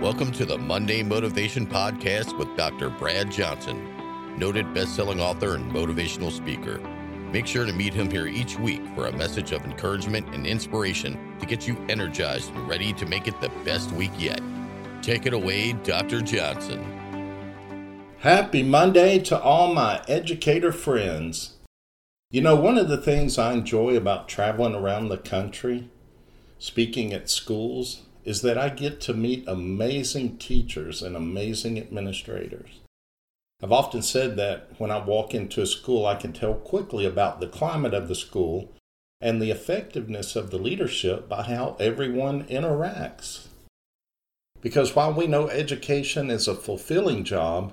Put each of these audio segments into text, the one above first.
Welcome to the Monday Motivation Podcast with Dr. Brad Johnson, noted best-selling author and motivational speaker. Make sure to meet him here each week for a message of encouragement and inspiration to get you energized and ready to make it the best week yet. Take it away, Dr. Johnson. Happy Monday to all my educator friends. You know, one of the things I enjoy about traveling around the country, speaking at schools, is that I get to meet amazing teachers and amazing administrators. I've often said that when I walk into a school, I can tell quickly about the climate of the school and the effectiveness of the leadership by how everyone interacts. Because while we know education is a fulfilling job,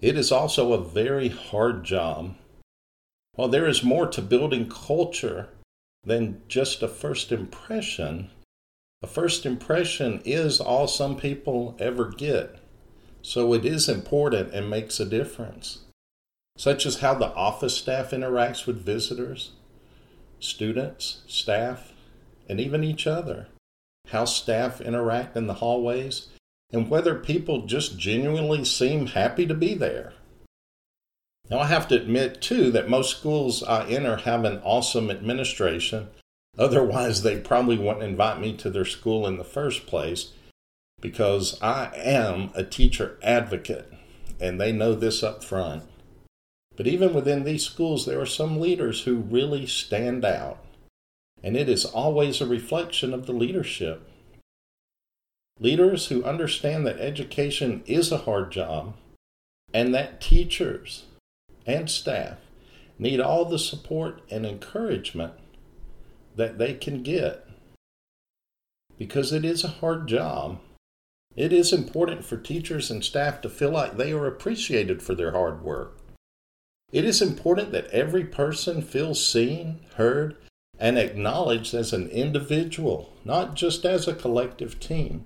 it is also a very hard job. While there is more to building culture than just a first impression, a first impression is all some people ever get. So it is important and makes a difference, such as how the office staff interacts with visitors, students, staff, and even each other, how staff interact in the hallways, and whether people just genuinely seem happy to be there. Now, I have to admit, too, that most schools I enter have an awesome administration Otherwise, they probably wouldn't invite me to their school in the first place because I am a teacher advocate and they know this up front. But even within these schools, there are some leaders who really stand out, and it is always a reflection of the leadership. Leaders who understand that education is a hard job and that teachers and staff need all the support and encouragement that they can get because it is a hard job. It is important for teachers and staff to feel like they are appreciated for their hard work. It is important that every person feels seen, heard, and acknowledged as an individual, not just as a collective team.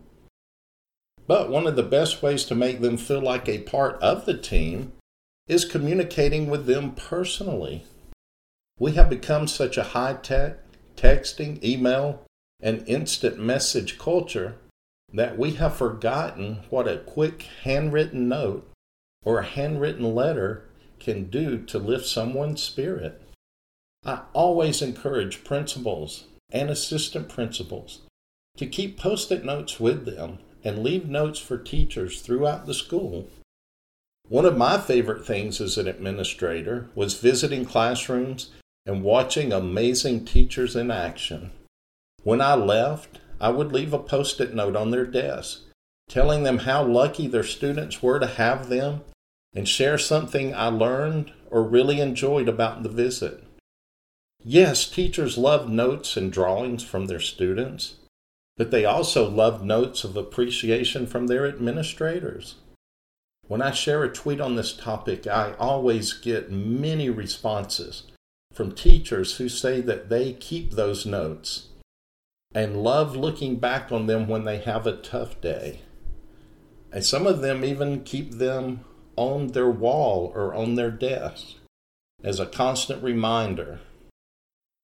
But one of the best ways to make them feel like a part of the team is communicating with them personally. We have become such a high tech, texting, email, and instant message culture that we have forgotten what a quick handwritten note or a handwritten letter can do to lift someone's spirit. I always encourage principals and assistant principals to keep post it notes with them and leave notes for teachers throughout the school. One of my favorite things as an administrator was visiting classrooms and watching amazing teachers in action. When I left, I would leave a post it note on their desk telling them how lucky their students were to have them and share something I learned or really enjoyed about the visit. Yes, teachers love notes and drawings from their students, but they also love notes of appreciation from their administrators. When I share a tweet on this topic, I always get many responses from teachers who say that they keep those notes and love looking back on them when they have a tough day. And some of them even keep them on their wall or on their desk as a constant reminder.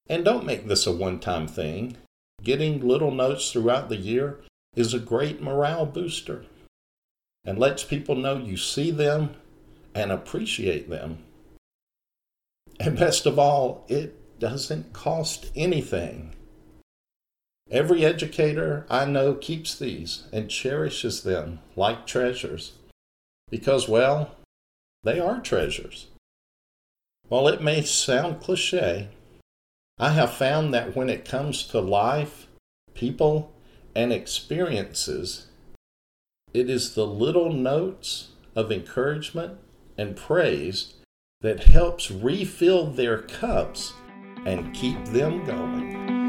And don't make this a one time thing. Getting little notes throughout the year is a great morale booster and lets people know you see them and appreciate them. And best of all, it doesn't cost anything. Every educator I know keeps these and cherishes them like treasures because, well, they are treasures. While it may sound cliche, I have found that when it comes to life, people, and experiences, it is the little notes of encouragement and praise that helps refill their cups and keep them going.